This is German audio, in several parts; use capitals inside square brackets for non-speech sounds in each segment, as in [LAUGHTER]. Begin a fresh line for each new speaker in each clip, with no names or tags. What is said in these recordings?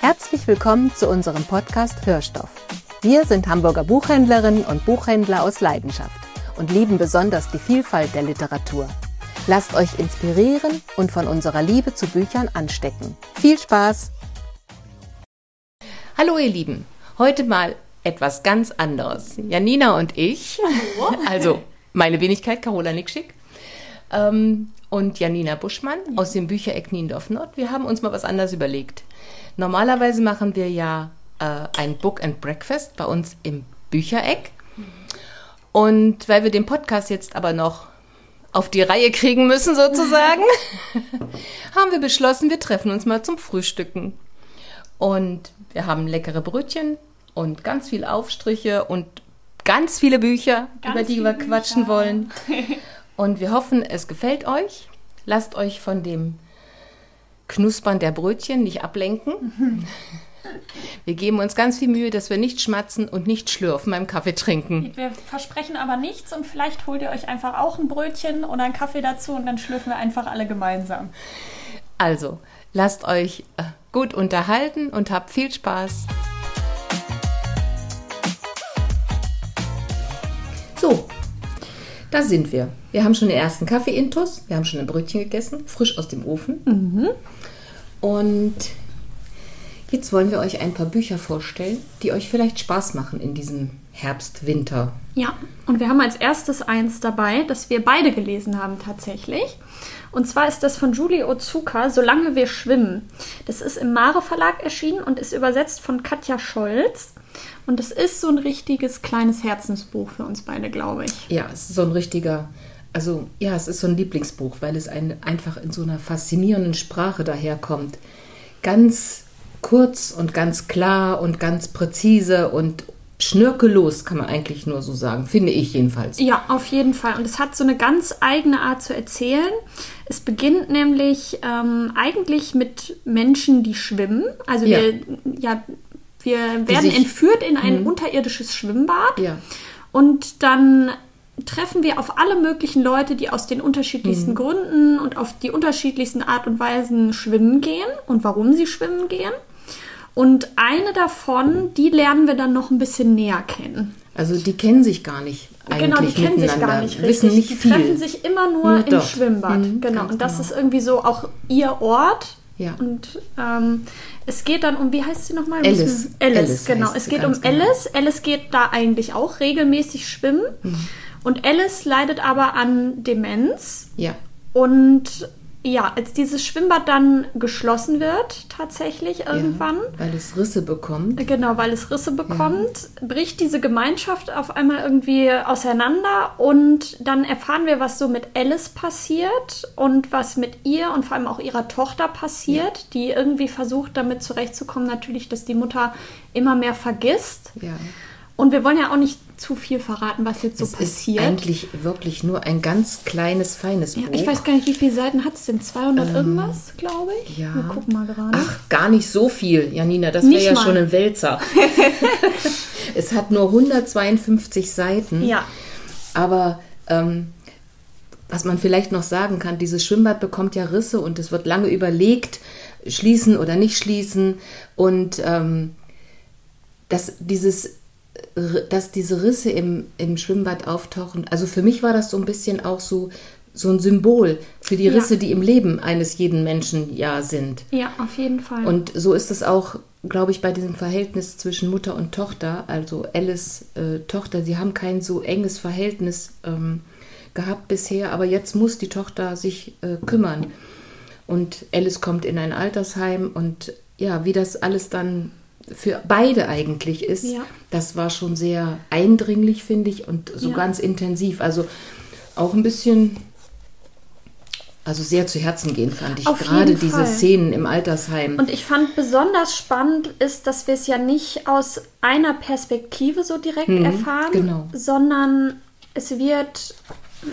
Herzlich willkommen zu unserem Podcast Hörstoff. Wir sind Hamburger Buchhändlerinnen und Buchhändler aus Leidenschaft und lieben besonders die Vielfalt der Literatur. Lasst euch inspirieren und von unserer Liebe zu Büchern anstecken. Viel Spaß! Hallo ihr Lieben, heute mal etwas ganz anderes. Janina und ich, also meine Wenigkeit Carola Nickschick ähm, und Janina Buschmann aus dem Büchereck Niendorf Nord, wir haben uns mal was anderes überlegt. Normalerweise machen wir ja äh, ein Book and Breakfast bei uns im Büchereck. Und weil wir den Podcast jetzt aber noch auf die Reihe kriegen müssen sozusagen, [LAUGHS] haben wir beschlossen, wir treffen uns mal zum Frühstücken. Und wir haben leckere Brötchen und ganz viel Aufstriche und ganz viele Bücher,
Ganz
über die wir quatschen
Bücher.
wollen. [LAUGHS] Und wir hoffen, es gefällt euch. Lasst euch von dem Knuspern der Brötchen nicht ablenken. [LAUGHS] Wir geben uns ganz viel Mühe, dass wir nicht schmatzen und nicht schlürfen beim Kaffee trinken.
Wir versprechen aber nichts und vielleicht holt ihr euch einfach auch ein Brötchen oder einen Kaffee dazu und dann schlürfen wir einfach alle gemeinsam.
Also, lasst euch äh, gut unterhalten und habt viel Spaß. Da sind wir. Wir haben schon den ersten Kaffee-Intus, wir haben schon ein Brötchen gegessen, frisch aus dem Ofen. Und jetzt wollen wir euch ein paar Bücher vorstellen, die euch vielleicht Spaß machen in diesem Herbst, Winter.
Ja, und wir haben als erstes eins dabei, das wir beide gelesen haben tatsächlich. Und zwar ist das von Julie Otsuka, Solange wir schwimmen. Das ist im Mare Verlag erschienen und ist übersetzt von Katja Scholz. Und das ist so ein richtiges kleines Herzensbuch für uns beide, glaube ich.
Ja, es ist so ein richtiger, also ja, es ist so ein Lieblingsbuch, weil es ein, einfach in so einer faszinierenden Sprache daherkommt. Ganz kurz und ganz klar und ganz präzise und schnörkellos, kann man eigentlich nur so sagen, finde ich jedenfalls.
Ja, auf jeden Fall. Und es hat so eine ganz eigene Art zu erzählen. Es beginnt nämlich ähm, eigentlich mit Menschen, die schwimmen. Also
Ja.
wir, ja, wir werden entführt in ein unterirdisches Schwimmbad.
Ja.
Und dann treffen wir auf alle möglichen Leute, die aus den unterschiedlichsten Gründen und auf die unterschiedlichsten Art und Weisen schwimmen gehen und warum sie schwimmen gehen. Und eine davon, die lernen wir dann noch ein bisschen näher kennen.
Also die kennen sich gar nicht eigentlich
Genau, die kennen sich
miteinander,
gar nicht richtig.
wissen nicht
die
viel.
treffen sich immer nur,
Nur
im
dort.
Schwimmbad.
Mhm,
genau. Und das
genau.
ist irgendwie so auch ihr Ort.
Ja.
Und ähm, es geht dann um, wie heißt sie nochmal?
Alice.
Alice,
Alice
genau. Es geht um
genau.
Alice. Alice geht da eigentlich auch regelmäßig schwimmen.
Mhm.
Und Alice leidet aber an Demenz.
Ja,
Und ja, als dieses Schwimmbad dann geschlossen wird, tatsächlich irgendwann,
ja, weil es Risse bekommt.
Genau, weil es Risse bekommt, bricht diese Gemeinschaft auf einmal irgendwie auseinander und dann erfahren wir, was so mit Alice passiert und was mit ihr und vor allem auch ihrer Tochter passiert, die irgendwie versucht, damit zurechtzukommen, natürlich, dass die Mutter immer mehr vergisst.
Ja.
Und wir wollen ja auch nicht zu viel verraten, was jetzt so
Es ist
passiert.
eigentlich wirklich nur ein ganz kleines, feines
ja,
Buch.
ich weiß gar nicht, wie viele Seiten hat es denn? 200 irgendwas, glaube ich?
Ähm, ja.
Wir gucken mal gerade.
Ach, gar nicht so viel, Janina. Das wäre ja
mal.
schon ein Wälzer. [LAUGHS] es hat nur 152 Seiten.
Ja.
Aber ähm, was man vielleicht noch sagen kann, dieses Schwimmbad bekommt ja Risse und es wird lange überlegt, schließen oder nicht schließen. Und ähm, dass, dieses, dass diese Risse im, im Schwimmbad auftauchen, also für mich war das so ein bisschen auch so, so ein Symbol für die
Ja.
Risse, die im Leben eines jeden Menschen ja sind.
Ja, auf jeden Fall.
Und so ist es auch, glaube ich, bei diesem Verhältnis zwischen Mutter und Tochter. Also Alice äh, Tochter, sie haben kein so enges Verhältnis ähm, gehabt bisher, aber jetzt muss die Tochter sich äh, kümmern. Und Alice kommt in ein Altersheim und ja, wie das alles dann für beide eigentlich ist,
Ja.
das war schon sehr eindringlich, finde ich, und so
Ja.
ganz intensiv. Also auch ein bisschen, also sehr zu Herzen gehen, fand ich.
Auf
Gerade diese
Fall.
Szenen im Altersheim.
Und ich fand besonders spannend ist, dass wir es ja nicht aus einer Perspektive so direkt erfahren,
genau.
sondern es wird,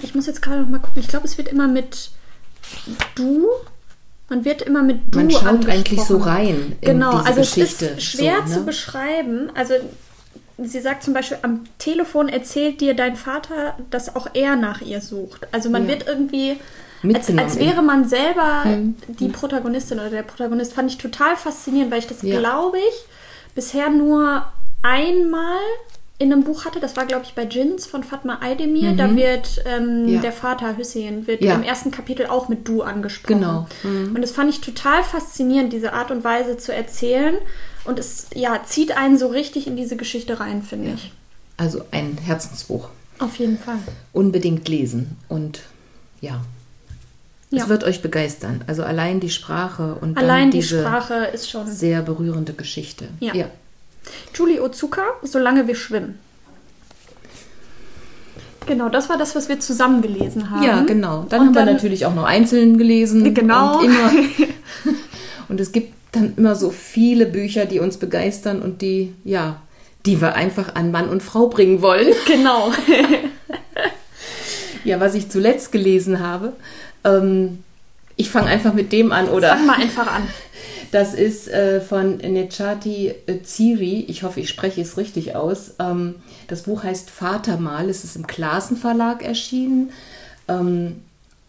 ich muss jetzt gerade noch mal gucken, ich glaube, es wird immer mit du, man wird immer mit du
Man schaut eigentlich so rein in
Genau,
diese
also
Geschichte.
es ist schwer
so,
zu
ne?
beschreiben. Also sie sagt zum Beispiel, am Telefon erzählt dir dein Vater, dass auch er nach ihr sucht. Also man
Ja.
wird irgendwie. Als, als wäre man selber mhm. die Protagonistin oder der Protagonist, fand ich total faszinierend, weil ich das, ja. glaube ich, bisher nur einmal in einem Buch hatte, das war glaube ich bei Jins von Fatma Aydemir, mhm. da wird ähm, ja. der Vater Hüseyin wird ja. im ersten Kapitel auch mit du angesprochen.
Genau.
Mhm. Und das fand ich total faszinierend, diese Art und Weise zu erzählen und es ja zieht einen so richtig in diese Geschichte rein, finde ja. ich.
Also ein Herzensbuch.
Auf jeden Fall.
Unbedingt lesen und ja. Es wird euch begeistern. Also allein die Sprache und
allein
die
Sprache ist schon
sehr berührende Geschichte.
ja. Julie Ozuka, Solange wir schwimmen. Genau, das war das, was wir zusammen gelesen haben.
Ja, genau. Dann und haben dann, wir natürlich auch noch einzeln gelesen.
Genau.
Und, immer, [LAUGHS] und es gibt dann immer so viele Bücher, die uns begeistern und die, ja, die wir einfach an Mann und Frau bringen wollen. [LAUGHS]
Genau. [LAUGHS]
ja, was ich zuletzt gelesen habe, ähm, ich fange einfach mit dem an, oder?
Fang mal einfach an.
Das ist äh, von Nechati Ziri. Ich hoffe, ich spreche es richtig aus. Ähm, das Buch heißt Vatermal. Es ist im Klassen Verlag erschienen. Ähm,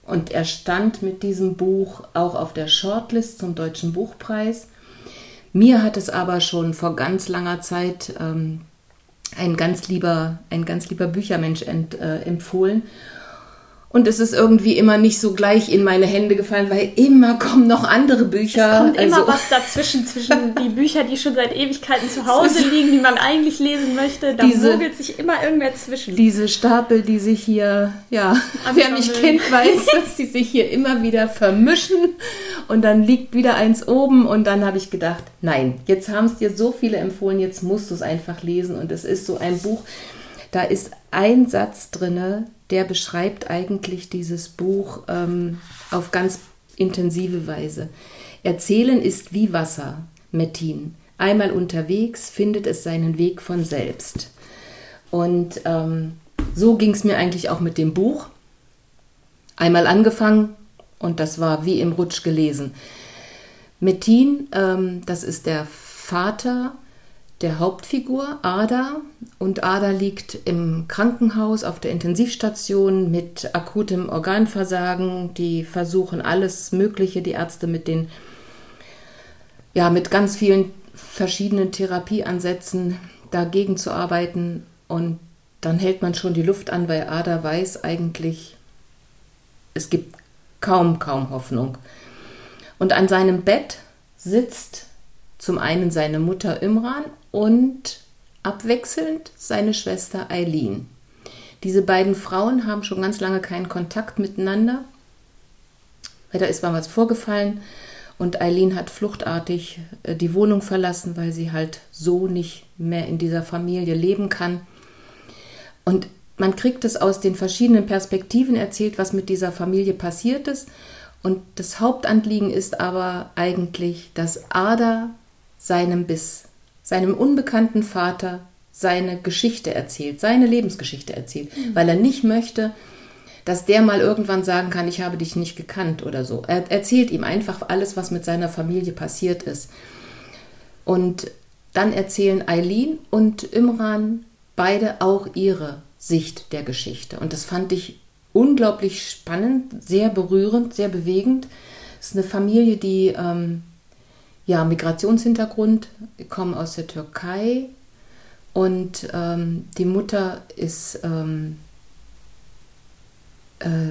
und er stand mit diesem Buch auch auf der Shortlist zum Deutschen Buchpreis. Mir hat es aber schon vor ganz langer Zeit ähm, ein ganz lieber, ein ganz lieber Büchermensch ent, äh, empfohlen. Und es ist irgendwie immer nicht so gleich in meine Hände gefallen, weil immer kommen noch andere Bücher.
Es kommt immer also, was dazwischen, zwischen [LAUGHS] die Bücher, die schon seit Ewigkeiten zu Hause liegen, die man eigentlich lesen möchte. Da diese, mogelt sich immer irgendwer zwischen.
Diese Stapel, die sich hier, ja, [LAUGHS] wer mich kennt, weiß, [LAUGHS] dass die sich hier immer wieder vermischen. Und dann liegt wieder eins oben. Und dann habe ich gedacht, nein, jetzt haben es dir so viele empfohlen, jetzt musst du es einfach lesen. Und es ist so ein Buch, da ist ein Satz drinne, der beschreibt eigentlich dieses Buch ähm, auf ganz intensive Weise. Erzählen ist wie Wasser, Mettin. Einmal unterwegs findet es seinen Weg von selbst. Und ähm, so ging es mir eigentlich auch mit dem Buch. Einmal angefangen und das war wie im Rutsch gelesen. Mettin, ähm, das ist der Vater der Hauptfigur, Ada. Und Ada liegt im Krankenhaus auf der Intensivstation mit akutem Organversagen. Die versuchen alles Mögliche, die Ärzte mit den, ja, mit ganz vielen verschiedenen Therapieansätzen dagegen zu arbeiten. Und dann hält man schon die Luft an, weil Ada weiß eigentlich, es gibt kaum, kaum Hoffnung. Und an seinem Bett sitzt zum einen seine Mutter Imran und abwechselnd seine Schwester Eileen. Diese beiden Frauen haben schon ganz lange keinen Kontakt miteinander, weil da ist mal was vorgefallen und Eileen hat fluchtartig äh, die Wohnung verlassen, weil sie halt so nicht mehr in dieser Familie leben kann. Und man kriegt es aus den verschiedenen Perspektiven erzählt, was mit dieser Familie passiert ist. Und das Hauptanliegen ist aber eigentlich, dass Ada seinem bis seinem unbekannten Vater seine Geschichte erzählt, seine Lebensgeschichte erzählt, weil er nicht möchte, dass der mal irgendwann sagen kann, ich habe dich nicht gekannt oder so. Er erzählt ihm einfach alles, was mit seiner Familie passiert ist. Und dann erzählen Eileen und Imran beide auch ihre Sicht der Geschichte. Und das fand ich unglaublich spannend, sehr berührend, sehr bewegend. Es ist eine Familie, die ähm, ja, Migrationshintergrund, kommen aus der Türkei und ähm, die Mutter ist, ähm, äh,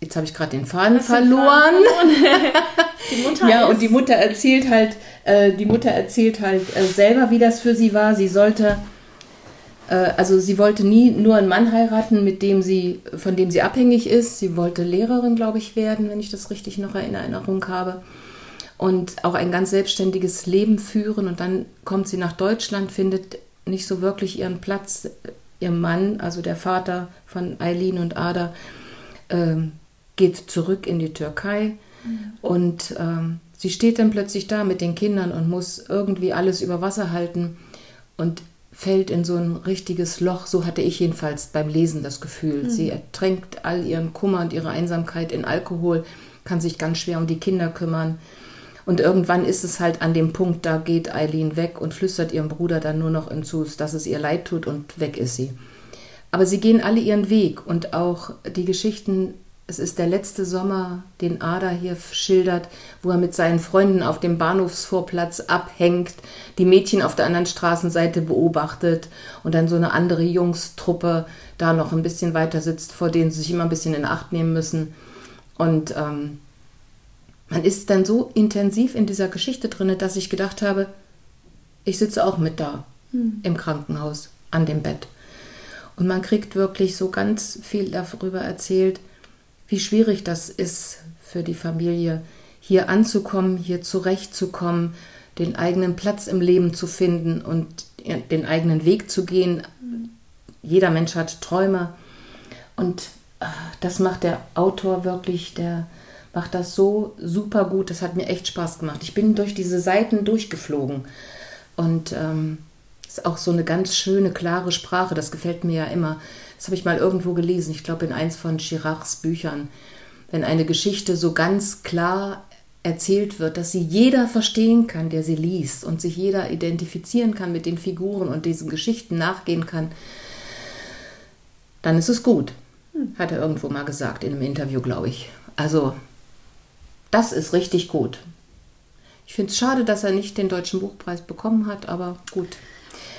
jetzt habe ich gerade den Faden verloren. [LAUGHS] die Mutter ja, und die Mutter erzählt halt, äh, die Mutter erzählt halt äh, selber, wie das für sie war. Sie sollte, äh, also sie wollte nie nur einen Mann heiraten, mit dem sie, von dem sie abhängig ist. Sie wollte Lehrerin, glaube ich, werden, wenn ich das richtig noch in Erinnerung habe und auch ein ganz selbstständiges Leben führen. Und dann kommt sie nach Deutschland, findet nicht so wirklich ihren Platz. Ihr Mann, also der Vater von Eileen und Ada, ähm, geht zurück in die Türkei. Mhm. Und ähm, sie steht dann plötzlich da mit den Kindern und muss irgendwie alles über Wasser halten und fällt in so ein richtiges Loch. So hatte ich jedenfalls beim Lesen das Gefühl. Mhm. Sie ertränkt all ihren Kummer und ihre Einsamkeit in Alkohol, kann sich ganz schwer um die Kinder kümmern und irgendwann ist es halt an dem Punkt, da geht Eileen weg und flüstert ihrem Bruder dann nur noch hinzu, dass es ihr leid tut und weg ist sie. Aber sie gehen alle ihren Weg und auch die Geschichten es ist der letzte Sommer, den Ada hier schildert, wo er mit seinen Freunden auf dem Bahnhofsvorplatz abhängt, die Mädchen auf der anderen Straßenseite beobachtet und dann so eine andere Jungstruppe da noch ein bisschen weiter sitzt, vor denen sie sich immer ein bisschen in Acht nehmen müssen. Und ähm, man ist dann so intensiv in dieser Geschichte drin, dass ich gedacht habe, ich sitze auch mit da hm. im Krankenhaus an dem Bett. Und man kriegt wirklich so ganz viel darüber erzählt, wie schwierig das ist für die Familie, hier anzukommen, hier zurechtzukommen, den eigenen Platz im Leben zu finden und den eigenen Weg zu gehen. Jeder Mensch hat Träume und ah, das macht der Autor wirklich, der macht das so super gut. Das hat mir echt Spaß gemacht. Ich bin durch diese Seiten durchgeflogen und ähm, ist auch so eine ganz schöne, klare Sprache. Das gefällt mir ja immer. Das habe ich mal irgendwo gelesen, ich glaube in eins von Chiracs Büchern. Wenn eine Geschichte so ganz klar erzählt wird, dass sie jeder verstehen kann, der sie liest und sich jeder identifizieren kann mit den Figuren und diesen Geschichten nachgehen kann, dann ist es gut. Hm. Hat er irgendwo mal gesagt in einem Interview, glaube ich. Also, das ist richtig gut. Ich finde es schade, dass er nicht den Deutschen Buchpreis bekommen hat, aber gut.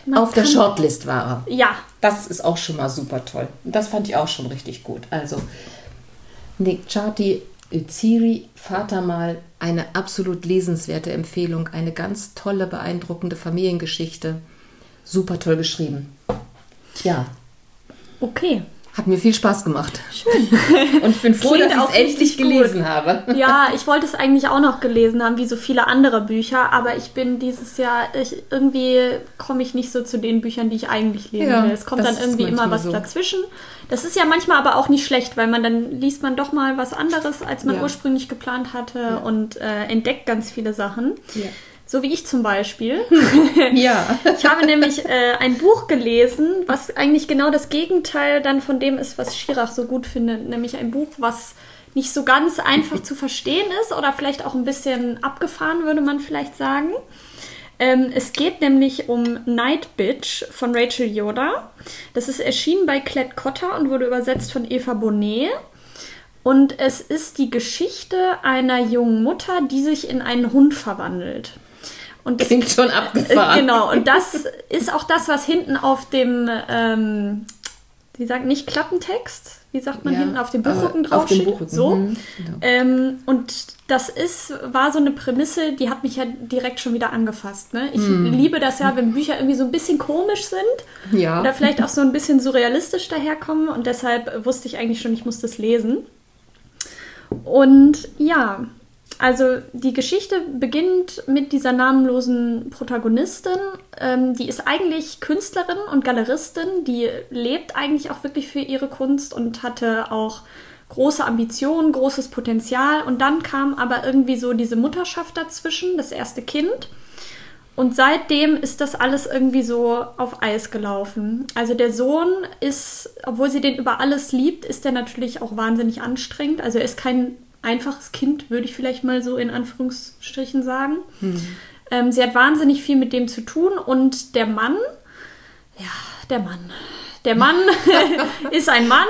Man Auf der Shortlist war
er. Ja.
Das ist auch schon mal super toll. Das fand ich auch schon richtig gut. Also, Nick Chati Öziri, Vater mal, eine absolut lesenswerte Empfehlung. Eine ganz tolle, beeindruckende Familiengeschichte. Super toll geschrieben. Ja.
Okay.
Hat mir viel Spaß gemacht.
Schön. [LAUGHS]
Und ich bin froh, dass ich es endlich gelesen gut. habe.
Ja, [LAUGHS] ich wollte es eigentlich auch noch gelesen haben, wie so viele andere Bücher, aber ich bin dieses Jahr, ich, irgendwie komme ich nicht so zu den Büchern, die ich eigentlich lesen ja, will. Es kommt dann irgendwie immer was so. dazwischen. Das ist ja manchmal aber auch nicht schlecht, weil man dann liest man doch mal was anderes, als man ja. ursprünglich geplant hatte ja. und äh, entdeckt ganz viele Sachen. Ja. So wie ich zum Beispiel.
ja. [LAUGHS]
Ich habe nämlich äh, ein Buch gelesen, was eigentlich genau das Gegenteil dann von dem ist, was Schirach so gut findet. Nämlich ein Buch, was nicht so ganz einfach zu verstehen ist oder vielleicht auch ein bisschen abgefahren, würde man vielleicht sagen. Ähm, es geht nämlich um Night Bitch von Rachel Yoda. Das ist erschienen bei Klett Cotta und wurde übersetzt von Eva Bonnet. Und es ist die Geschichte einer jungen Mutter, die sich in einen Hund verwandelt.
Und das, Klingt schon abgefahren.
Äh, genau, und das ist auch das, was hinten auf dem, ähm, wie sagt nicht Klappentext, wie sagt man ja, hinten auf dem Buchrücken äh. Buchrücken. So. Mhm, genau. ähm, und das ist, war so eine Prämisse, die hat mich ja direkt schon wieder angefasst. Ne? Ich mhm. liebe das ja, wenn Bücher irgendwie so ein bisschen komisch sind
ja.
oder vielleicht auch so ein bisschen surrealistisch daherkommen und deshalb wusste ich eigentlich schon, ich muss das lesen. Und ja, also die Geschichte beginnt mit dieser namenlosen Protagonistin. Ähm, die ist eigentlich Künstlerin und Galeristin. Die lebt eigentlich auch wirklich für ihre Kunst und hatte auch große Ambitionen, großes Potenzial. Und dann kam aber irgendwie so diese Mutterschaft dazwischen, das erste Kind. Und seitdem ist das alles irgendwie so auf Eis gelaufen. Also der Sohn ist, obwohl sie den über alles liebt, ist der natürlich auch wahnsinnig anstrengend. Also er ist kein einfaches Kind, würde ich vielleicht mal so in Anführungsstrichen sagen. Hm. Ähm, sie hat wahnsinnig viel mit dem zu tun und der Mann, ja, der Mann. Der Mann [LAUGHS] [LAUGHS] ist ein Mann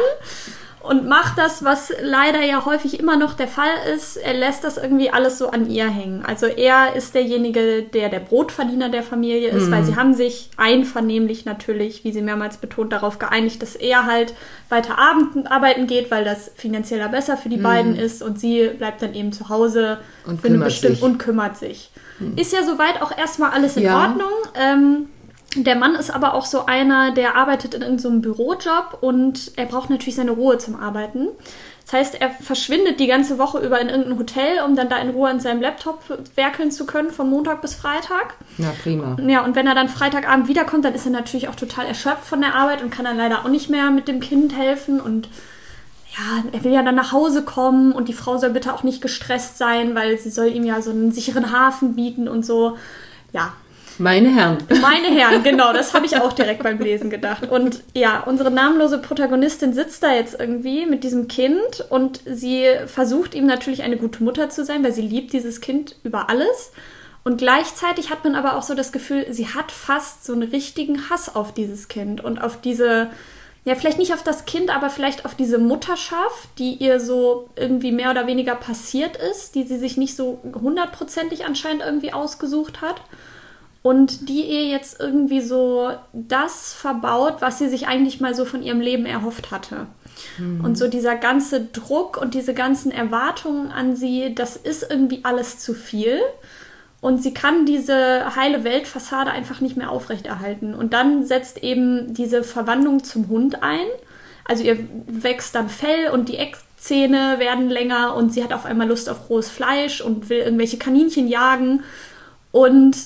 und macht das, was leider ja häufig immer noch der Fall ist. Er lässt das irgendwie alles so an ihr hängen. Also er ist derjenige, der der Brotverdiener der Familie ist, mhm. weil sie haben sich einvernehmlich natürlich, wie sie mehrmals betont, darauf geeinigt, dass er halt weiter arbeiten geht, weil das finanzieller besser für die mhm. beiden ist und sie bleibt dann eben zu Hause
und, kümmert sich.
und kümmert sich. Mhm. Ist ja soweit auch erstmal alles in ja. Ordnung. Ähm, der Mann ist aber auch so einer, der arbeitet in irgendeinem so Bürojob und er braucht natürlich seine Ruhe zum Arbeiten. Das heißt, er verschwindet die ganze Woche über in irgendein Hotel, um dann da in Ruhe an seinem Laptop werkeln zu können, von Montag bis Freitag.
Ja, prima.
Ja, und wenn er dann Freitagabend wiederkommt, dann ist er natürlich auch total erschöpft von der Arbeit und kann dann leider auch nicht mehr mit dem Kind helfen und ja, er will ja dann nach Hause kommen und die Frau soll bitte auch nicht gestresst sein, weil sie soll ihm ja so einen sicheren Hafen bieten und so. Ja,
meine Herren.
Meine Herren, genau, das habe ich auch direkt beim Lesen gedacht. Und ja, unsere namenlose Protagonistin sitzt da jetzt irgendwie mit diesem Kind und sie versucht ihm natürlich eine gute Mutter zu sein, weil sie liebt dieses Kind über alles. Und gleichzeitig hat man aber auch so das Gefühl, sie hat fast so einen richtigen Hass auf dieses Kind und auf diese ja, vielleicht nicht auf das Kind, aber vielleicht auf diese Mutterschaft, die ihr so irgendwie mehr oder weniger passiert ist, die sie sich nicht so hundertprozentig anscheinend irgendwie ausgesucht hat. Und die ihr jetzt irgendwie so das verbaut, was sie sich eigentlich mal so von ihrem Leben erhofft hatte. Mhm. Und so dieser ganze Druck und diese ganzen Erwartungen an sie, das ist irgendwie alles zu viel. Und sie kann diese heile Weltfassade einfach nicht mehr aufrechterhalten. Und dann setzt eben diese Verwandlung zum Hund ein. Also ihr wächst dann Fell und die Eckzähne werden länger und sie hat auf einmal Lust auf rohes Fleisch und will irgendwelche Kaninchen jagen. Und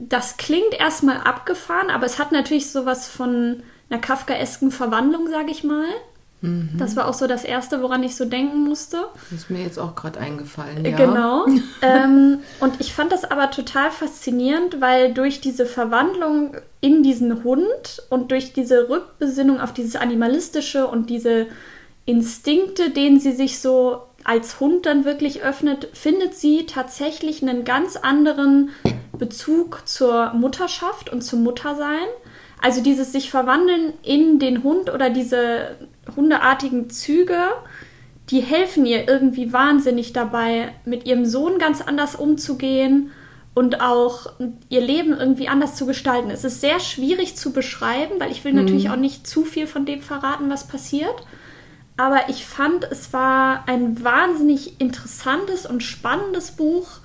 das klingt erstmal abgefahren, aber es hat natürlich sowas von einer kafkaesken Verwandlung, sage ich mal. Mhm. Das war auch so das Erste, woran ich so denken musste.
Das ist mir jetzt auch gerade eingefallen. Ja.
Genau. [LAUGHS] ähm, und ich fand das aber total faszinierend, weil durch diese Verwandlung in diesen Hund und durch diese Rückbesinnung auf dieses Animalistische und diese Instinkte, denen sie sich so als Hund dann wirklich öffnet, findet sie tatsächlich einen ganz anderen Bezug zur Mutterschaft und zum Muttersein. Also dieses sich verwandeln in den Hund oder diese hundeartigen Züge, die helfen ihr irgendwie wahnsinnig dabei, mit ihrem Sohn ganz anders umzugehen und auch ihr Leben irgendwie anders zu gestalten. Es ist sehr schwierig zu beschreiben, weil ich will mhm. natürlich auch nicht zu viel von dem verraten, was passiert. Aber ich fand, es war ein wahnsinnig interessantes und spannendes Buch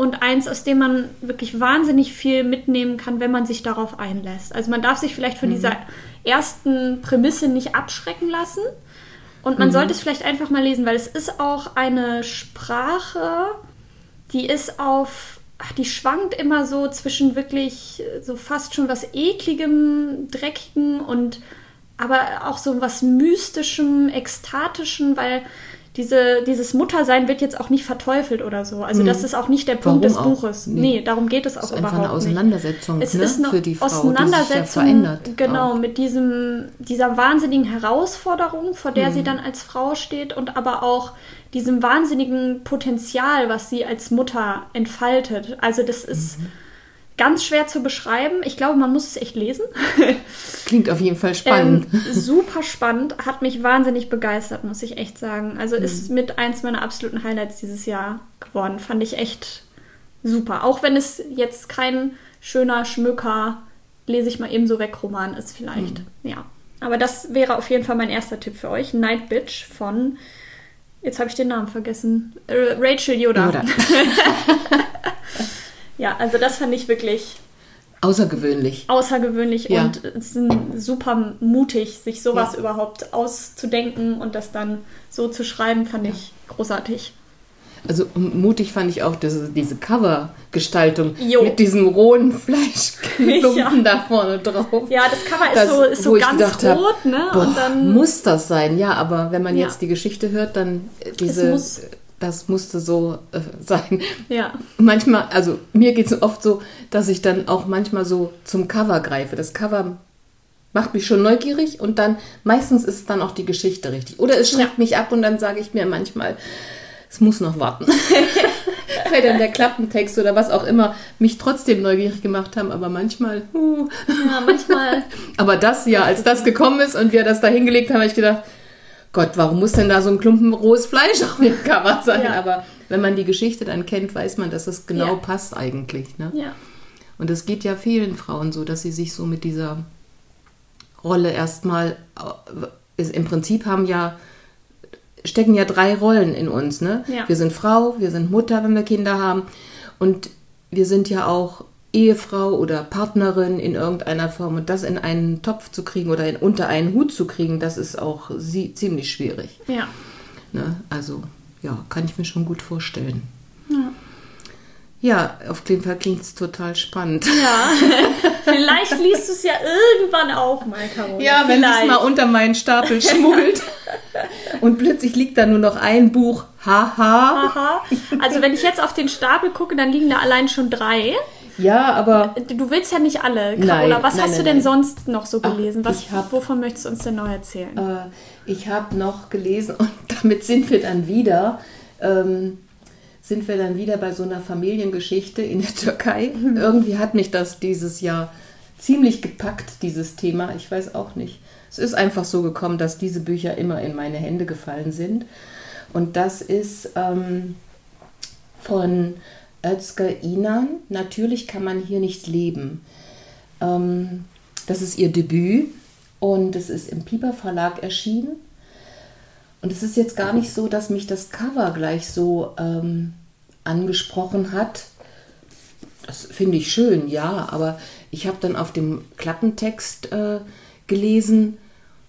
und eins, aus dem man wirklich wahnsinnig viel mitnehmen kann, wenn man sich darauf einlässt. Also man darf sich vielleicht von mhm. dieser ersten Prämisse nicht abschrecken lassen. Und man mhm. sollte es vielleicht einfach mal lesen, weil es ist auch eine Sprache, die ist auf, die schwankt immer so zwischen wirklich so fast schon was ekligem, dreckigem und aber auch so was mystischem, ekstatischem, weil diese, dieses Muttersein wird jetzt auch nicht verteufelt oder so. Also, mhm. das ist auch nicht der Punkt Warum des auch? Buches. Nee. nee. darum geht es auch
es ist
überhaupt
einfach eine Auseinandersetzung
nicht. Es ne? ist eine für die Frau, Auseinandersetzung, die sich ja genau, auch. mit diesem, dieser wahnsinnigen Herausforderung, vor der mhm. sie dann als Frau steht und aber auch diesem wahnsinnigen Potenzial, was sie als Mutter entfaltet. Also, das ist. Mhm ganz schwer zu beschreiben. Ich glaube, man muss es echt lesen. [LAUGHS]
Klingt auf jeden Fall spannend.
Ähm, super spannend, hat mich wahnsinnig begeistert, muss ich echt sagen. Also mhm. ist mit eins meiner absoluten Highlights dieses Jahr geworden. Fand ich echt super. Auch wenn es jetzt kein schöner Schmücker, lese ich mal ebenso weg Roman ist vielleicht. Mhm. Ja. Aber das wäre auf jeden Fall mein erster Tipp für euch. Night Bitch von, jetzt habe ich den Namen vergessen, äh, Rachel Yoda. Yoda. [LAUGHS] Ja, also das fand ich wirklich
außergewöhnlich.
Außergewöhnlich ja. und es ist super mutig, sich sowas ja. überhaupt auszudenken und das dann so zu schreiben, fand ich großartig.
Also mutig fand ich auch diese, diese Cover-Gestaltung mit diesem rohen Fleischklumpen [LAUGHS] ja. da vorne drauf.
Ja, das Cover das, ist so, ist so ganz rot, hab, ne?
Boah, muss das sein, ja, aber wenn man jetzt die Geschichte hört, dann diese das musste so äh, [LAUGHS] sein.
Ja.
Manchmal, also mir geht es oft so, dass ich dann auch manchmal so zum Cover greife. Das Cover macht mich schon neugierig und dann meistens ist dann auch die Geschichte richtig. Oder es schreckt ja. mich ab und dann sage ich mir manchmal, es muss noch warten. [LAUGHS] Weil dann der Klappentext oder was auch immer mich trotzdem neugierig gemacht haben, aber manchmal.
Uh. Ja, manchmal. [LAUGHS]
aber das ja, als das gekommen ist und wir das da hingelegt haben, habe ich gedacht, Gott, warum muss denn da so ein Klumpen rohes Fleisch auf dem Cover sein? Ja. Aber wenn man die Geschichte dann kennt, weiß man, dass es genau ja. passt eigentlich. Ne?
Ja.
Und es geht ja vielen Frauen so, dass sie sich so mit dieser Rolle erstmal, äh, im Prinzip haben ja, stecken ja drei Rollen in uns. Ne?
Ja.
Wir sind Frau, wir sind Mutter, wenn wir Kinder haben. Und wir sind ja auch Ehefrau oder Partnerin in irgendeiner Form und das in einen Topf zu kriegen oder in, unter einen Hut zu kriegen, das ist auch sie, ziemlich schwierig.
Ja.
Ne? Also, ja, kann ich mir schon gut vorstellen.
Ja.
Ja, auf jeden Fall klingt es total spannend.
Ja, [LAUGHS] vielleicht liest du es ja irgendwann auch mal, Carola.
Ja, wenn es mal unter meinen Stapel schmuggelt. [LAUGHS] und plötzlich liegt da nur noch ein Buch. Haha.
Haha. Also wenn ich jetzt auf den Stapel gucke, dann liegen da allein schon drei.
Ja, aber.
Du willst ja nicht alle, Carola. Nein, Was nein, hast nein, du denn sonst noch so gelesen? Ach, Was, hab, wovon möchtest du uns denn noch erzählen?
Äh, ich habe noch gelesen [LAUGHS] und damit sind wir dann wieder. Ähm, sind wir dann wieder bei so einer Familiengeschichte in der Türkei. [LAUGHS] Mhm. Irgendwie hat mich das dieses Jahr ziemlich gepackt, dieses Thema. Ich weiß auch nicht. Es ist einfach so gekommen, dass diese Bücher immer in meine Hände gefallen sind. Und das ist ähm, von Özge Inan. Natürlich kann man hier nicht leben. Ähm, das ist ihr Debüt und es ist im Pieper Verlag erschienen. Und es ist jetzt gar nicht so, dass mich das Cover gleich so ähm, angesprochen hat. Das finde ich schön, ja, aber ich habe dann auf dem Klappentext äh, gelesen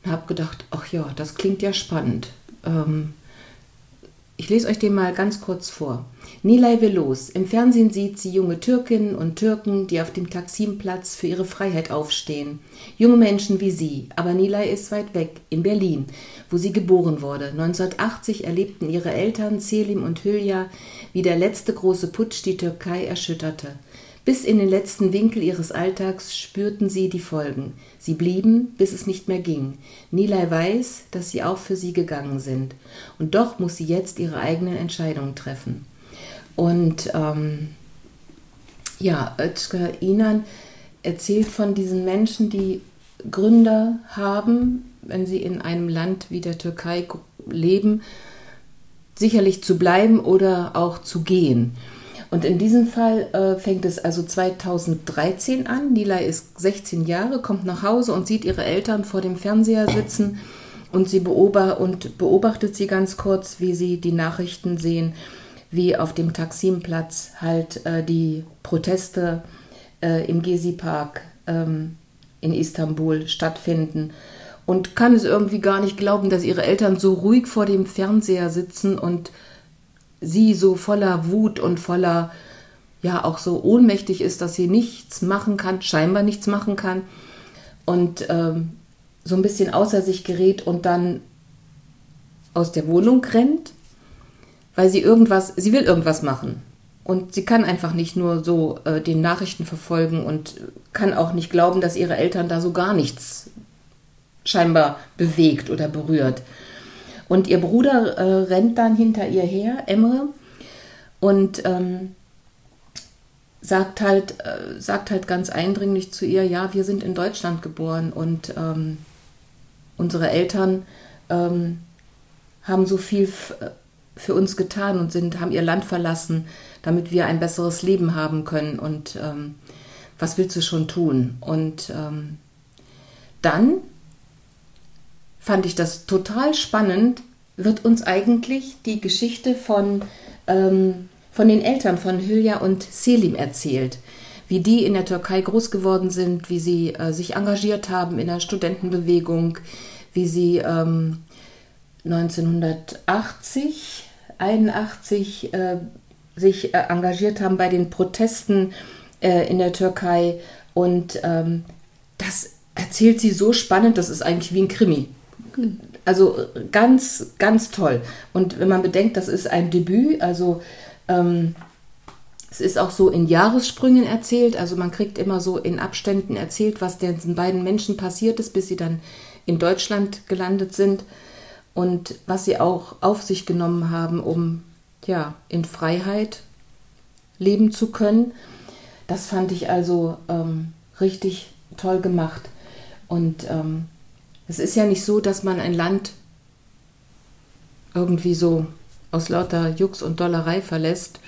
und habe gedacht, ach ja, das klingt ja spannend. Ähm, ich lese euch den mal ganz kurz vor. Nilay will los. Im Fernsehen sieht sie junge Türkinnen und Türken, die auf dem Taksimplatz für ihre Freiheit aufstehen. Junge Menschen wie sie. Aber Nilay ist weit weg, in Berlin, wo sie geboren wurde. 1980 erlebten ihre Eltern Selim und Hülya, wie der letzte große Putsch die Türkei erschütterte. Bis in den letzten Winkel ihres Alltags spürten sie die Folgen. Sie blieben, bis es nicht mehr ging. Nilay weiß, dass sie auch für sie gegangen sind. Und doch muss sie jetzt ihre eigenen Entscheidungen treffen. Und ähm, ja, Özgür Inan erzählt von diesen Menschen, die Gründer haben, wenn sie in einem Land wie der Türkei leben, sicherlich zu bleiben oder auch zu gehen. Und in diesem Fall äh, fängt es also 2013 an. Nilay ist 16 Jahre, kommt nach Hause und sieht ihre Eltern vor dem Fernseher sitzen und sie beobacht, und beobachtet sie ganz kurz, wie sie die Nachrichten sehen, wie auf dem Taksimplatz halt äh, die Proteste äh, im Gezi-Park ähm, in Istanbul stattfinden und kann es irgendwie gar nicht glauben, dass ihre Eltern so ruhig vor dem Fernseher sitzen und sie so voller Wut und voller, ja, auch so ohnmächtig ist, dass sie nichts machen kann, scheinbar nichts machen kann und ähm, so ein bisschen außer sich gerät und dann aus der Wohnung rennt, weil sie irgendwas, sie will irgendwas machen. Und sie kann einfach nicht nur so äh, den Nachrichten verfolgen und kann auch nicht glauben, dass ihre Eltern da so gar nichts scheinbar bewegt oder berührt. Und ihr Bruder äh, rennt dann hinter ihr her, Emre, und ähm, sagt halt, äh, sagt halt ganz eindringlich zu ihr, ja, wir sind in Deutschland geboren und ähm, unsere Eltern ähm, haben so viel für uns getan und sind, haben ihr Land verlassen, damit wir ein besseres Leben haben können. Und ähm, was willst du schon tun? Und ähm, dann fand ich das total spannend, wird uns eigentlich die Geschichte von, ähm, von den Eltern von Hülya und Selim erzählt. Wie die in der Türkei groß geworden sind, wie sie äh, sich engagiert haben in der Studentenbewegung, wie sie ähm, 1980, 81 äh, sich äh, engagiert haben bei den Protesten äh, in der Türkei. Und ähm, das erzählt sie so spannend, das ist eigentlich wie ein Krimi. Also ganz, ganz toll. Und wenn man bedenkt, das ist ein Debüt, also ähm, es ist auch so in Jahressprüngen erzählt, also man kriegt immer so in Abständen erzählt, was den beiden Menschen passiert ist, bis sie dann in Deutschland gelandet sind und was sie auch auf sich genommen haben, um ja in Freiheit leben zu können. Das fand ich also ähm, richtig toll gemacht. Und ähm, es ist ja nicht so, dass man ein Land irgendwie so aus lauter Jux und Dollerei verlässt.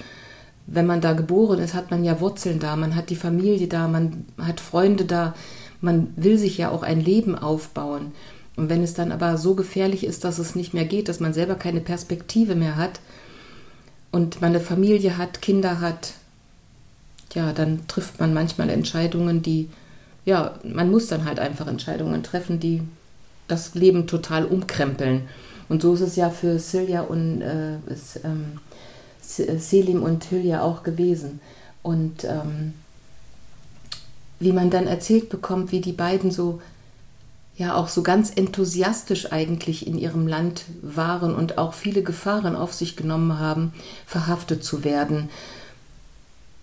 Wenn man da geboren ist, hat man ja Wurzeln da, man hat die Familie da, man hat Freunde da, man will sich ja auch ein Leben aufbauen. Und wenn es dann aber so gefährlich ist, dass es nicht mehr geht, dass man selber keine Perspektive mehr hat und man eine Familie hat, Kinder hat, ja, dann trifft man manchmal Entscheidungen, die, ja, man muss dann halt einfach Entscheidungen treffen, die das Leben total umkrempeln. Und so ist es ja für Silja und äh, ähm, Selim und Hülya auch gewesen. Und ähm, wie man dann erzählt bekommt, wie die beiden so ja auch so ganz enthusiastisch eigentlich in ihrem Land waren und auch viele Gefahren auf sich genommen haben, verhaftet zu werden.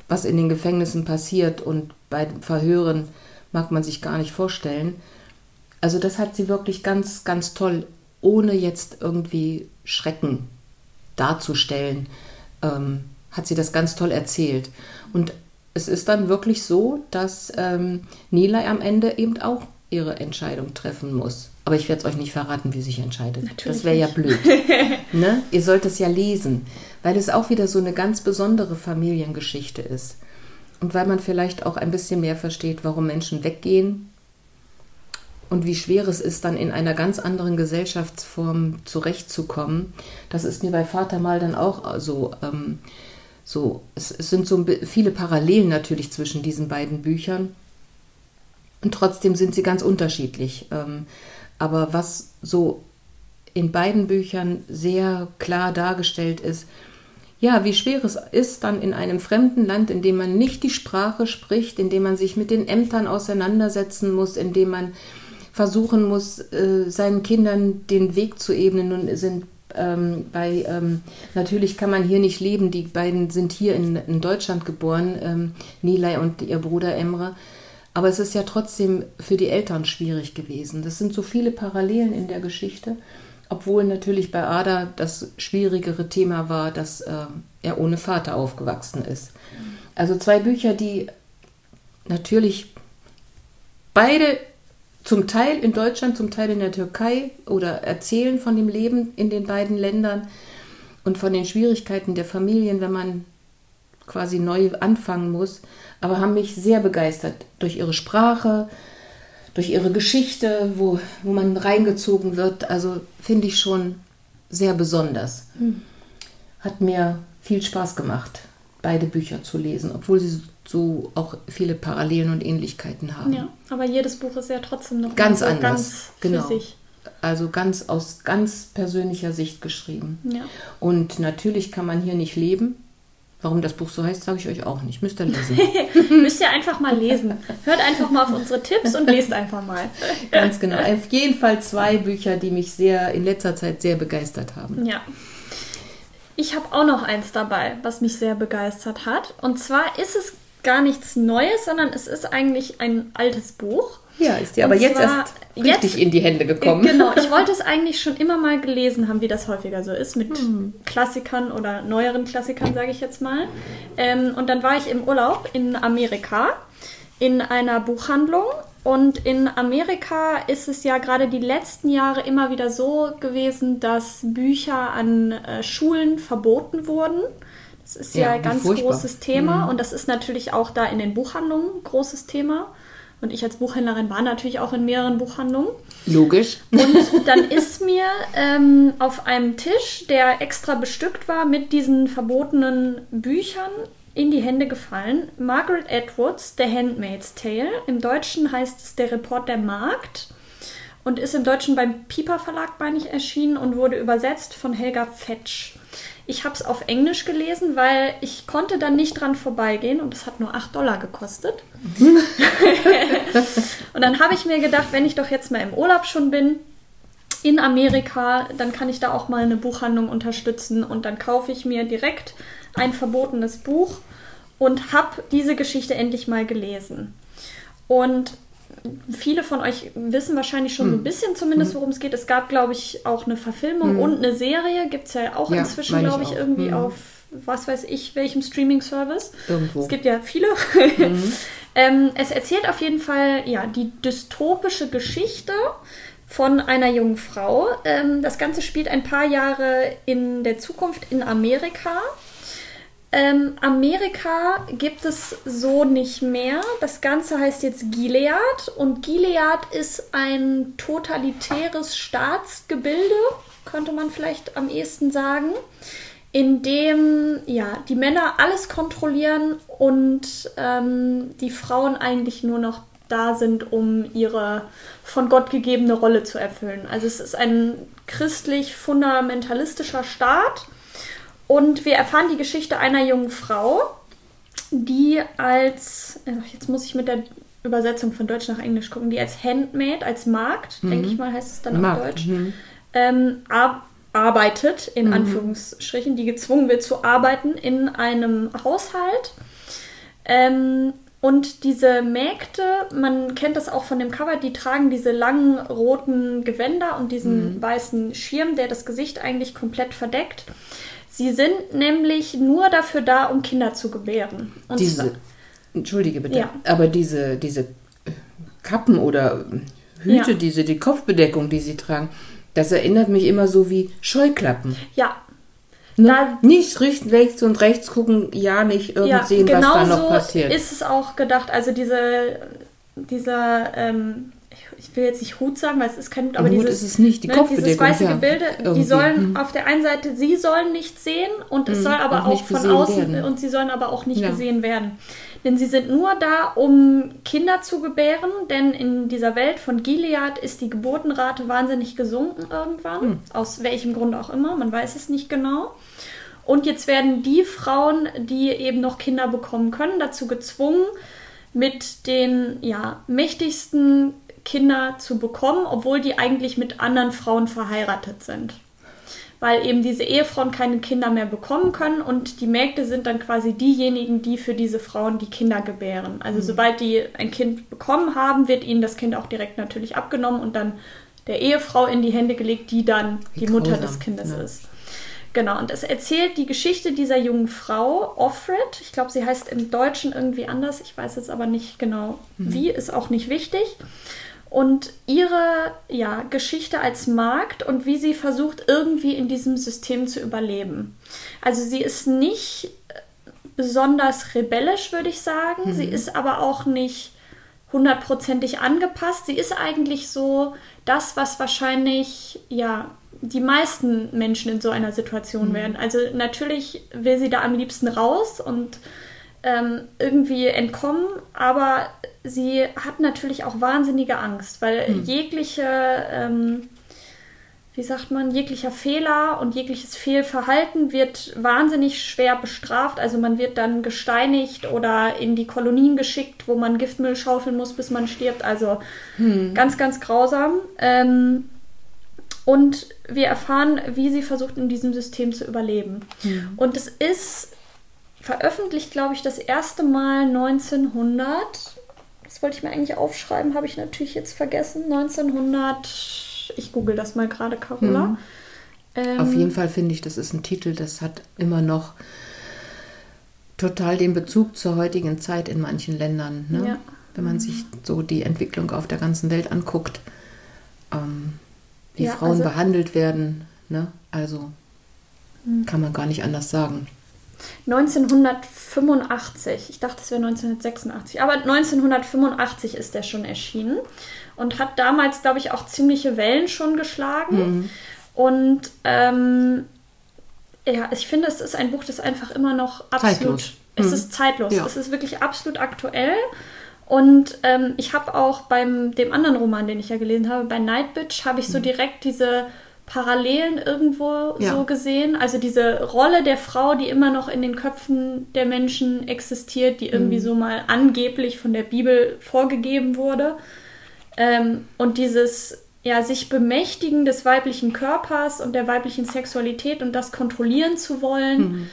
Was in den Gefängnissen passiert und bei Verhören mag man sich gar nicht vorstellen. Also das hat sie wirklich ganz, ganz toll, ohne jetzt irgendwie Schrecken darzustellen, ähm, hat sie das ganz toll erzählt. Und es ist dann wirklich so, dass ähm, Nilay am Ende eben auch ihre Entscheidung treffen muss. Aber ich werde es euch nicht verraten, wie sie sich entscheidet.
Natürlich
das wäre ja blöd. [LAUGHS] ne? Ihr sollt es ja lesen, weil es auch wieder so eine ganz besondere Familiengeschichte ist. Und weil man vielleicht auch ein bisschen mehr versteht, warum Menschen weggehen und wie schwer es ist, dann in einer ganz anderen Gesellschaftsform zurechtzukommen. Das ist mir bei Vater mal dann auch so. Ähm, so es, es sind so viele Parallelen natürlich zwischen diesen beiden Büchern. Und trotzdem sind sie ganz unterschiedlich. Ähm, aber was so in beiden Büchern sehr klar dargestellt ist, ja, wie schwer es ist, dann in einem fremden Land, in dem man nicht die Sprache spricht, in dem man sich mit den Ämtern auseinandersetzen muss, in dem man versuchen muss, äh, seinen Kindern den Weg zu ebnen. Nun sind ähm, bei, ähm, natürlich kann man hier nicht leben, die beiden sind hier in, in Deutschland geboren, ähm, Nilay und ihr Bruder Emre. Aber es ist ja trotzdem für die Eltern schwierig gewesen. Das sind so viele Parallelen in der Geschichte, obwohl natürlich bei Ada das schwierigere Thema war, dass äh, er ohne Vater aufgewachsen ist. Also zwei Bücher, die natürlich beide zum Teil in Deutschland, zum Teil in der Türkei oder erzählen von dem Leben in den beiden Ländern und von den Schwierigkeiten der Familien, wenn man quasi neu anfangen muss, aber haben mich sehr begeistert durch ihre Sprache, durch ihre Geschichte, wo, wo man reingezogen wird. Also finde ich schon sehr besonders. Hat mir viel Spaß gemacht, beide Bücher zu lesen, obwohl sie so auch viele Parallelen und Ähnlichkeiten haben.
Ja, aber jedes Buch ist ja trotzdem noch
Ganz
so
anders,
ganz
genau.
sich.
Also ganz aus ganz persönlicher Sicht geschrieben.
Ja.
Und natürlich kann man hier nicht leben. Warum das Buch so heißt, sage ich euch auch nicht. Müsst ihr lesen. [LAUGHS]
Müsst ihr einfach mal lesen. Hört einfach mal auf unsere Tipps und lest einfach mal. [LAUGHS]
Ganz genau. Auf jeden Fall zwei Bücher, die mich sehr in letzter Zeit sehr begeistert haben.
Ja. Ich habe auch noch eins dabei, was mich sehr begeistert hat. Und zwar ist es gar nichts Neues, sondern es ist eigentlich ein altes Buch.
Ja, ist dir aber jetzt erst richtig
jetzt-
in die Hände gekommen.
Genau, ich wollte es eigentlich schon immer mal gelesen haben, wie das häufiger so ist, mit
Hm.
Klassikern oder neueren Klassikern, sage ich jetzt mal. Ähm, und dann war ich im Urlaub in Amerika in einer Buchhandlung. Und in Amerika ist es ja gerade die letzten Jahre immer wieder so gewesen, dass Bücher an äh, Schulen verboten wurden. Das ist ja,
Ja,
ein ganz
furchtbar.
großes Thema und das ist natürlich auch da in den Buchhandlungen ein großes Thema. Und ich als Buchhändlerin war natürlich auch in mehreren Buchhandlungen.
Logisch.
Und [LAUGHS] dann ist mir ähm, auf einem Tisch, der extra bestückt war mit diesen verbotenen Büchern, in die Hände gefallen. Margaret Atwoods, The Handmaid's Tale. Im Deutschen heißt es Der Report der Markt und ist im Deutschen beim Piper Verlag, meine ich, erschienen und wurde übersetzt von Helga Fetsch. Ich habe es auf Englisch gelesen, weil ich konnte dann nicht dran vorbeigehen und es hat nur 8 Dollar gekostet. [LAUGHS] und dann habe ich mir gedacht, wenn ich doch jetzt mal im Urlaub schon bin, in Amerika, dann kann ich da auch mal eine Buchhandlung unterstützen und dann kaufe ich mir direkt ein verbotenes Buch und habe diese Geschichte endlich mal gelesen. Und viele von euch wissen wahrscheinlich schon so
Hm.
ein bisschen zumindest, worum es geht. Es gab, glaube ich, auch eine Verfilmung und eine Serie. Gibt es ja auch
Hm. Ja,
inzwischen,
ich
glaube ich,
auch.
irgendwie
Hm.
auf was weiß ich, welchem Streaming-Service.
Irgendwo.
Es gibt ja viele. [LAUGHS] ähm, es erzählt auf jeden Fall ja die dystopische Geschichte von einer jungen Frau. Ähm, das Ganze spielt ein paar Jahre in der Zukunft in Amerika. Ähm, Amerika gibt es so nicht mehr. Das Ganze heißt jetzt Gilead und Gilead ist ein totalitäres Staatsgebilde, könnte man vielleicht am ehesten sagen, in dem ja die Männer alles kontrollieren und ähm, die Frauen eigentlich nur noch da sind, um ihre von Gott gegebene Rolle zu erfüllen. Also es ist ein christlich fundamentalistischer Staat und wir erfahren die Geschichte einer jungen Frau, die als, äh, jetzt muss ich mit der Übersetzung von Deutsch nach Englisch gucken, die als Handmaid, als Magd, denke ich mal, heißt es dann auf
Markt,
Deutsch,
mhm.
ähm, ar arbeitet, in Anführungsstrichen, die gezwungen wird zu arbeiten in einem Haushalt. Ähm, und diese Mägde, man kennt das auch von dem Cover, die tragen diese langen roten Gewänder und diesen weißen Schirm, der das Gesicht eigentlich komplett verdeckt. Sie sind nämlich nur dafür da, um Kinder zu gebären. Und
Diese, Entschuldige bitte.
Ja.
Aber diese, diese Kappen oder Hüte,
Ja.
diese, die Kopfbedeckung, die sie tragen, das erinnert mich immer so wie Scheuklappen.
Ja,
Ne? Nicht rechts, links und rechts gucken, ja nicht irgend
ja
sehen, was
genau
da noch
so
passiert.
ist es auch gedacht. Also diese, dieser, ähm, ich- will jetzt nicht Hut sagen, weil es ist kein Hut, aber
Hut
dieses,
ist es nicht, die
ne, dieses weiße
ja,
Gebilde, die
irgendwie,
sollen
hm.
auf der einen Seite, sie sollen nicht sehen und es
Hm,
soll aber
auch
auch von außen
werden.
und sie sollen aber auch nicht
Ja.
gesehen werden. Denn sie sind nur da, um Kinder zu gebären, denn in dieser Welt von Gilead ist die Geburtenrate wahnsinnig gesunken irgendwann,
Hm.
aus welchem Grund auch immer, man weiß es nicht genau. Und jetzt werden die Frauen, die eben noch Kinder bekommen können, dazu gezwungen, mit den ja, mächtigsten Kinder zu bekommen, obwohl die eigentlich mit anderen Frauen verheiratet sind. Weil eben diese Ehefrauen keine Kinder mehr bekommen können und die Mägde sind dann quasi diejenigen, die für diese Frauen die Kinder gebären. Also sobald die ein Kind bekommen haben, wird ihnen das Kind auch direkt natürlich abgenommen und dann der Ehefrau in die Hände gelegt, die dann
Wie
die Mutter
grausam,
des Kindes
ja.
ist. Genau, und es erzählt die Geschichte dieser jungen Frau, Offred. Ich glaube, sie heißt im Deutschen irgendwie anders. Ich weiß jetzt aber nicht genau wie, ist auch nicht wichtig. Und ihre ja, Geschichte als Magd und wie sie versucht, irgendwie in diesem System zu überleben. Also sie ist nicht äh, besonders rebellisch, würde ich sagen. Sie ist aber auch nicht hundertprozentig angepasst. Sie ist eigentlich so das, was wahrscheinlich ja die meisten Menschen in so einer Situation werden. Also natürlich will sie da am liebsten raus und ähm, irgendwie entkommen, aber sie hat natürlich auch wahnsinnige Angst, weil jegliche, ähm, wie sagt man, jeglicher Fehler und jegliches Fehlverhalten wird wahnsinnig schwer bestraft. Also man wird dann gesteinigt oder in die Kolonien geschickt, wo man Giftmüll schaufeln muss, bis man stirbt. Also ganz, ganz grausam. Ähm, und wir erfahren, wie sie versucht, in diesem System zu überleben. Und es ist veröffentlicht, glaube ich, das erste Mal 1900. Das wollte ich mir eigentlich aufschreiben, habe ich natürlich jetzt vergessen. 1900. Ich google das mal gerade, Carola. Ähm,
Auf jeden Fall finde ich, das ist ein Titel, das hat immer noch total den Bezug zur heutigen Zeit in manchen Ländern. Ne?
Ja.
Wenn man sich so die Entwicklung auf der ganzen Welt anguckt, ähm, wie
Ja,
Frauen
also-
behandelt werden. Ne? Also kann man gar nicht anders sagen.
1985. Ich dachte, es wäre 1986. Aber 1985 ist der schon erschienen und hat damals, glaube ich, auch ziemliche Wellen schon geschlagen. Und ähm, ja, ich finde, es ist ein Buch, das einfach immer noch absolut.
Zeitlos.
Es
Mhm.
ist zeitlos.
Ja.
Es ist wirklich absolut aktuell. Und ähm, ich habe auch beim dem anderen Roman, den ich ja gelesen habe, bei Night Bitch, habe ich so direkt diese Parallelen irgendwo
Ja.
so gesehen. Also diese Rolle der Frau, die immer noch in den Köpfen der Menschen existiert, die irgendwie so mal angeblich von der Bibel vorgegeben wurde. Ähm, und dieses ja, sich bemächtigen des weiblichen Körpers und der weiblichen Sexualität und das kontrollieren zu wollen.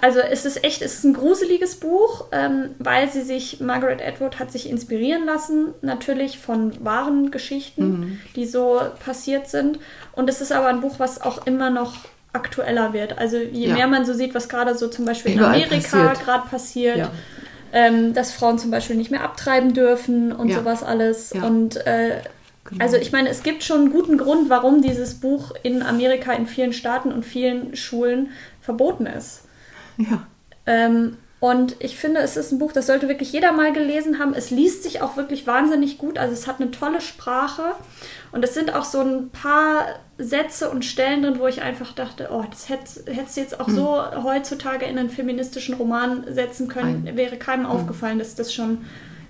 Also es ist echt, es ist ein gruseliges Buch, ähm, weil sie sich, Margaret Atwood hat sich inspirieren lassen, natürlich von wahren Geschichten, die so passiert sind. Und es ist aber ein Buch, was auch immer noch aktueller wird. Also je
Ja.
mehr man so sieht, was gerade so zum Beispiel in
Überall
Amerika
passiert.
gerade passiert,
Ja.
ähm, dass Frauen zum Beispiel nicht mehr abtreiben dürfen und
Ja.
sowas alles. Und äh,
Genau.
also ich meine, es gibt schon einen guten Grund, warum dieses Buch in Amerika in vielen Staaten und vielen Schulen verboten ist.
Ja.
Ähm, und ich finde, es ist ein Buch, das sollte wirklich jeder mal gelesen haben. Es liest sich auch wirklich wahnsinnig gut. Also es hat eine tolle Sprache. Und es sind auch so ein paar Sätze und Stellen drin, wo ich einfach dachte, oh, das hättest du jetzt auch so heutzutage in einen feministischen Roman setzen können.
Ein-
Wäre keinem aufgefallen, dass das schon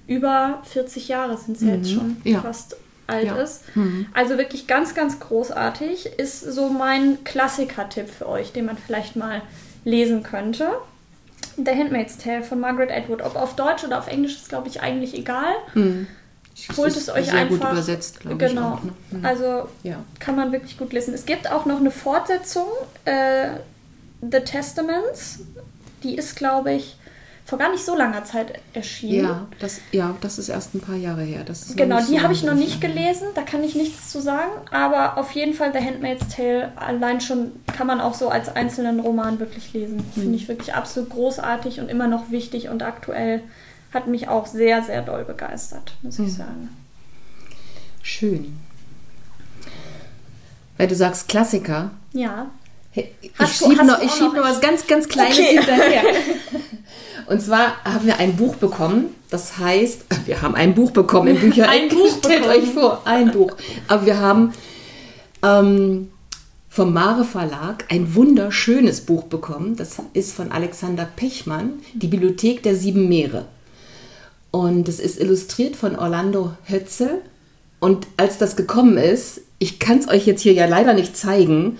über 40 Jahre sind es ja jetzt schon
Ja.
fast alt
Ja.
ist. Also wirklich ganz, ganz großartig. Ist so mein Klassiker-Tipp für euch, den man vielleicht mal lesen könnte. The Handmaid's Tale von Margaret Atwood. Ob auf Deutsch oder auf Englisch ist, glaube ich, eigentlich egal. Holt
Das
es euch
sehr
einfach.
gut übersetzt, glaube ich.
genau.
Auch, ne? Mhm.
Also
Ja.
kann man wirklich gut lesen. Es gibt auch noch eine Fortsetzung, äh, The Testaments. Die ist, glaube ich, vor gar nicht so langer Zeit erschienen.
Ja, das, ja, das ist erst ein paar Jahre her. Das
Genau, die
so
habe ich noch nicht gelesen, da kann ich nichts zu sagen, aber auf jeden Fall The Handmaid's Tale allein schon kann man auch so als einzelnen Roman wirklich lesen.
Hm.
Finde ich wirklich absolut großartig und immer noch wichtig und aktuell hat mich auch sehr, sehr doll begeistert, muss
Hm.
ich sagen.
Schön. Weil du sagst Klassiker.
Ja.
Ich schiebe noch, ich schieb
noch-
was ganz, ganz Kleines
Okay.
hinterher. [LAUGHS] Und zwar haben wir ein Buch bekommen, das heißt, wir haben ein Buch bekommen im Büchereck.
Ein Buch [LAUGHS]
Stellt
bekommen.
euch vor, ein Buch. Aber wir haben ähm, vom Mare Verlag ein wunderschönes Buch bekommen. Das ist von Alexander Pechmann, Die Bibliothek der sieben Meere. Und es ist illustriert von Orlando Hötzel. Und als das gekommen ist, ich kann es euch jetzt hier ja leider nicht zeigen,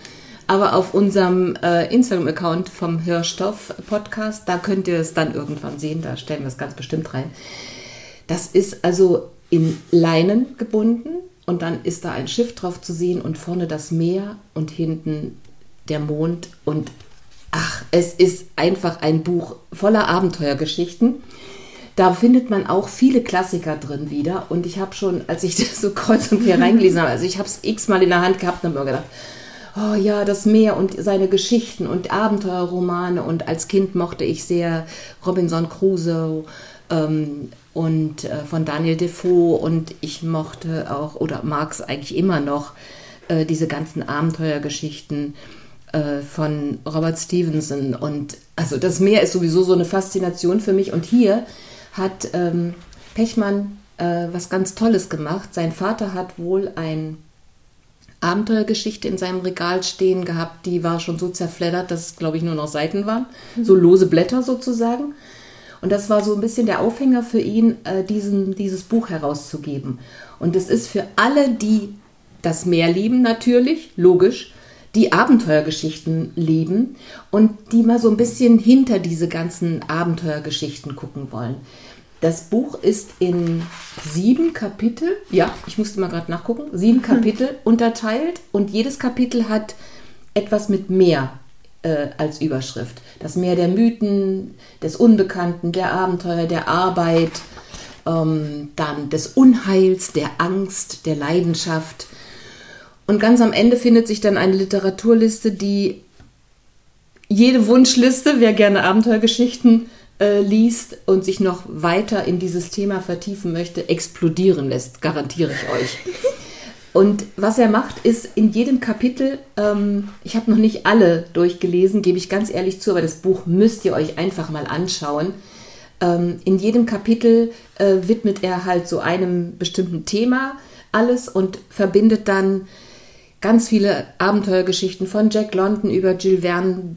aber auf unserem äh, Instagram-Account vom Hörstoff-Podcast, da könnt ihr es dann irgendwann sehen, da stellen wir es ganz bestimmt rein. Das ist also in Leinen gebunden und dann ist da ein Schiff drauf zu sehen und vorne das Meer und hinten der Mond und ach, es ist einfach ein Buch voller Abenteuergeschichten. Da findet man auch viele Klassiker drin wieder. Und ich habe schon, als ich [LAUGHS] das so kreuz und quer reingelesen habe, also ich habe es x-mal in der Hand gehabt und habe mir gedacht, oh ja, das Meer und seine Geschichten und Abenteuerromane. Und als Kind mochte ich sehr Robinson Crusoe ähm, und äh, von Daniel Defoe. Und ich mochte auch, oder mag es eigentlich immer noch, äh, diese ganzen Abenteuergeschichten äh, von Robert Stevenson. Und also das Meer ist sowieso so eine Faszination für mich. Und hier hat ähm, Pechmann äh, was ganz Tolles gemacht. Sein Vater hat wohl ein Abenteuergeschichte in seinem Regal stehen gehabt, die war schon so zerfleddert, dass es, glaube ich, nur noch Seiten waren. So lose Blätter sozusagen. Und das war so ein bisschen der Aufhänger für ihn, äh, diesen, dieses Buch herauszugeben. Und es ist für alle, die das Meer lieben, natürlich, logisch, die Abenteuergeschichten lieben und die mal so ein bisschen hinter diese ganzen Abenteuergeschichten gucken wollen. Das Buch ist in sieben Kapitel, ja, ich musste mal gerade nachgucken, sieben Kapitel unterteilt und jedes Kapitel hat etwas mit Meer äh, als Überschrift. Das Meer der Mythen, des Unbekannten, der Abenteuer, der Arbeit, ähm, dann des Unheils, der Angst, der Leidenschaft. Und ganz am Ende findet sich dann eine Literaturliste, die jede Wunschliste, wer gerne Abenteuergeschichten äh, liest und sich noch weiter in dieses Thema vertiefen möchte, explodieren lässt, garantiere ich euch. [LAUGHS] Und was er macht, ist in jedem Kapitel, ähm, ich habe noch nicht alle durchgelesen, gebe ich ganz ehrlich zu, aber das Buch müsst ihr euch einfach mal anschauen. Ähm, in jedem Kapitel äh, widmet er halt so einem bestimmten Thema alles und verbindet dann ganz viele Abenteuergeschichten von Jack London über Jules Verne,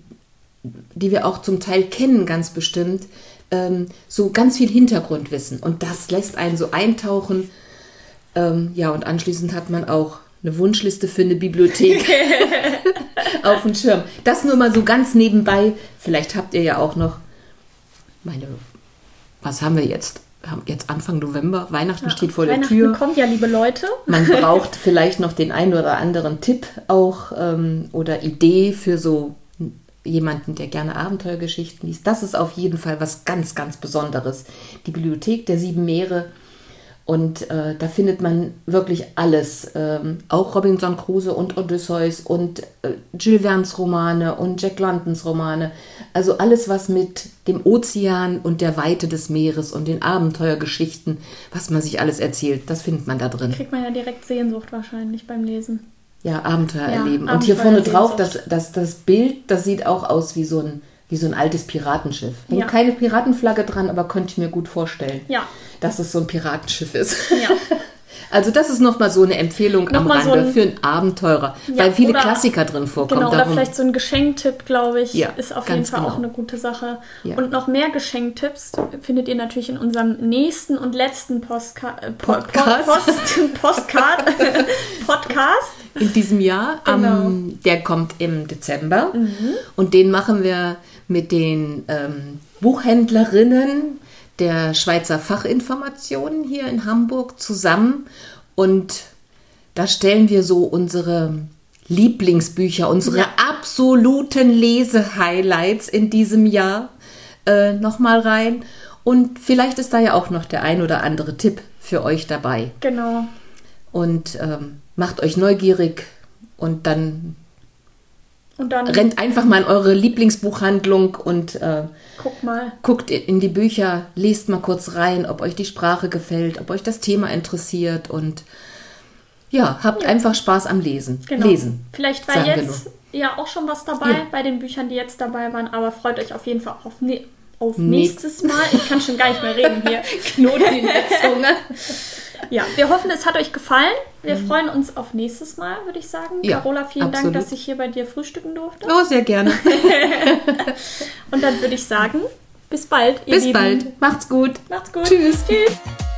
die wir auch zum Teil kennen, ganz bestimmt, ähm, so ganz viel Hintergrundwissen. Und das lässt einen so eintauchen. Ähm, ja, und anschließend hat man auch eine Wunschliste für eine Bibliothek [LAUGHS] auf dem Schirm. Das nur mal so ganz nebenbei. Vielleicht habt ihr ja auch noch meine, was haben wir jetzt? Wir haben jetzt Anfang November, Weihnachten steht vor der
Weihnachten
Tür.
kommt ja, liebe Leute.
Man [LAUGHS] braucht vielleicht noch den einen oder anderen Tipp auch ähm, oder Idee für so jemanden, der gerne Abenteuergeschichten liest. Das ist auf jeden Fall was ganz, ganz Besonderes. Die Bibliothek der sieben Meere. Und äh, da findet man wirklich alles. Ähm, auch Robinson Crusoe und Odysseus und äh, Jules Verne's Romane und Jack Londons Romane. Also alles, was mit dem Ozean und der Weite des Meeres und den Abenteuergeschichten, was man sich alles erzählt, das findet man da drin.
Kriegt man ja direkt Sehnsucht wahrscheinlich beim Lesen.
Ja, Abenteuer
Ja,
erleben. Und hier vorne drauf, das, das, das Bild, das sieht auch aus wie so ein, wie so ein altes Piratenschiff. Hängt
Ja.
keine Piratenflagge dran, aber könnte ich mir gut vorstellen,
Ja.
dass es so ein Piratenschiff ist.
Ja. [LAUGHS]
Also das ist nochmal so eine Empfehlung am
Nochmal
Rande
so ein-
für einen Abenteurer,
Ja,
weil viele
oder-
Klassiker drin vorkommen.
Genau, oder
Darum,
vielleicht so ein Geschenktipp, glaube ich,
Ja,
ist auf jeden Fall auch
genau.
eine gute Sache.
Ja.
Und noch mehr Geschenktipps findet ihr natürlich in unserem nächsten und letzten Postka äh, Po-
Podcast.
Po- Post Postcard [LAUGHS] [LAUGHS] Podcast.
In diesem Jahr,
Genau.
am, der kommt im Dezember und den machen wir mit den ähm, Buchhändlerinnen der Schweizer Fachinformationen hier in Hamburg zusammen und da stellen wir so unsere Lieblingsbücher, unsere
Ja.
absoluten Lese-Highlights in diesem Jahr äh, nochmal rein. Und vielleicht ist da ja auch noch der ein oder andere Tipp für euch dabei.
Genau.
Und ähm, macht euch neugierig und dann,
Und dann
rennt einfach mal in eure Lieblingsbuchhandlung und äh,
guck mal.
guckt in die Bücher, lest mal kurz rein, ob euch die Sprache gefällt, ob euch das Thema interessiert und ja, habt einfach Spaß am Lesen.
Genau.
Lesen.
Vielleicht war jetzt ja auch schon was dabei
Ja.
bei den Büchern, die jetzt dabei waren, aber freut euch auf jeden Fall auf, ne auf
Nächst-
nächstes Mal. Ich kann schon gar nicht mehr reden hier. [LAUGHS]
Knoten in der Zunge.
Ja, wir hoffen, es hat euch gefallen. Wir freuen uns auf nächstes Mal, würde ich sagen.
Mhm. Ja,
Carola, vielen
absolut.
Dank, dass ich hier bei dir frühstücken durfte.
Oh, sehr gerne. [LAUGHS]
Und dann würde ich sagen, bis bald. ihr
Bis
Lieben.
bald. Macht's gut.
Macht's gut.
Tschüss.
Tschüss.